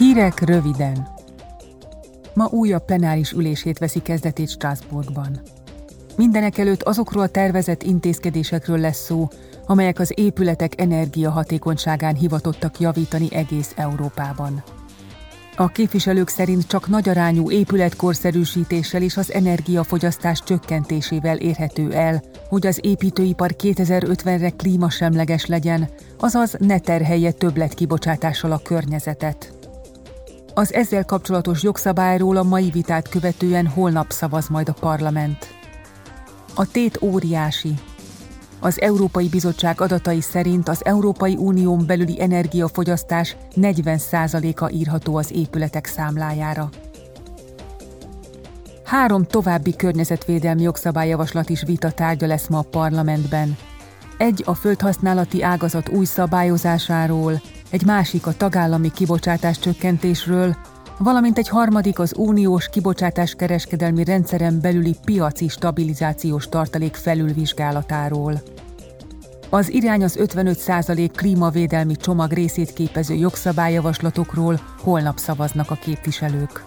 Hírek röviden. Ma újabb plenáris ülését veszi kezdetét Strasbourgban. Mindenek előtt azokról a tervezett intézkedésekről lesz szó, amelyek az épületek energiahatékonyságán hivatottak javítani egész Európában. A képviselők szerint csak nagyarányú épületkorszerűsítéssel és az energiafogyasztás csökkentésével érhető el, hogy az építőipar 2050-re klímasemleges legyen, azaz ne terhelje többletkibocsátással a környezetet. Az ezzel kapcsolatos jogszabályról a mai vitát követően holnap szavaz majd a parlament. A tét óriási. Az Európai Bizottság adatai szerint az Európai Unión belüli energiafogyasztás 40%-a írható az épületek számlájára. Három további környezetvédelmi jogszabályjavaslat is vita tárgya lesz ma a parlamentben. Egy a földhasználati ágazat új szabályozásáról, egy másik a tagállami kibocsátás csökkentésről, valamint egy harmadik az uniós kibocsátás kereskedelmi rendszeren belüli piaci stabilizációs tartalék felülvizsgálatáról. Az irány az 55% klímavédelmi csomag részét képező jogszabályjavaslatokról holnap szavaznak a képviselők.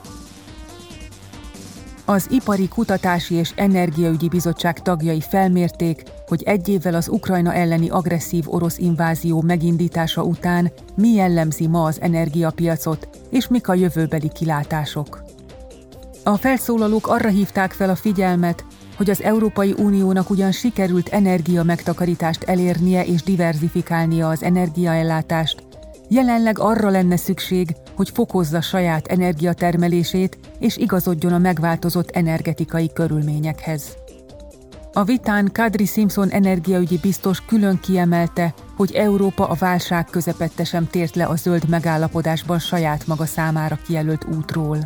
Az Ipari Kutatási és Energiaügyi Bizottság tagjai felmérték, hogy egy évvel az Ukrajna elleni agresszív orosz invázió megindítása után mi jellemzi ma az energiapiacot, és mik a jövőbeli kilátások. A felszólalók arra hívták fel a figyelmet, hogy az Európai Uniónak ugyan sikerült energia megtakarítást elérnie és diverzifikálnia az energiaellátást, jelenleg arra lenne szükség, hogy fokozza saját energiatermelését és igazodjon a megváltozott energetikai körülményekhez. A vitán Kadri Simpson energiaügyi biztos külön kiemelte, hogy Európa a válság közepette sem tért le a zöld megállapodásban saját maga számára kijelölt útról.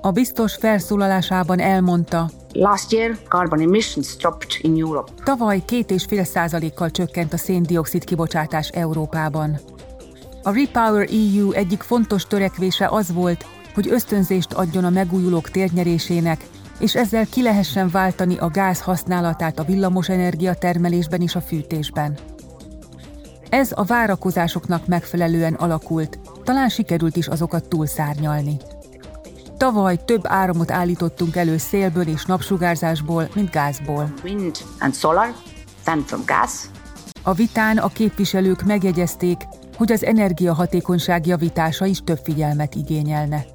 A biztos felszólalásában elmondta, Last year, carbon emissions dropped in Europe. Tavaly két és fél százalékkal csökkent a széndiokszid kibocsátás Európában. A Repower EU egyik fontos törekvése az volt, hogy ösztönzést adjon a megújulók térnyerésének, és ezzel ki lehessen váltani a gáz használatát a villamosenergia termelésben és a fűtésben. Ez a várakozásoknak megfelelően alakult, talán sikerült is azokat túlszárnyalni. Tavaly több áramot állítottunk elő szélből és napsugárzásból, mint gázból. Wind and solar, than from gas. A vitán a képviselők megjegyezték, hogy az energiahatékonyság javítása is több figyelmet igényelne.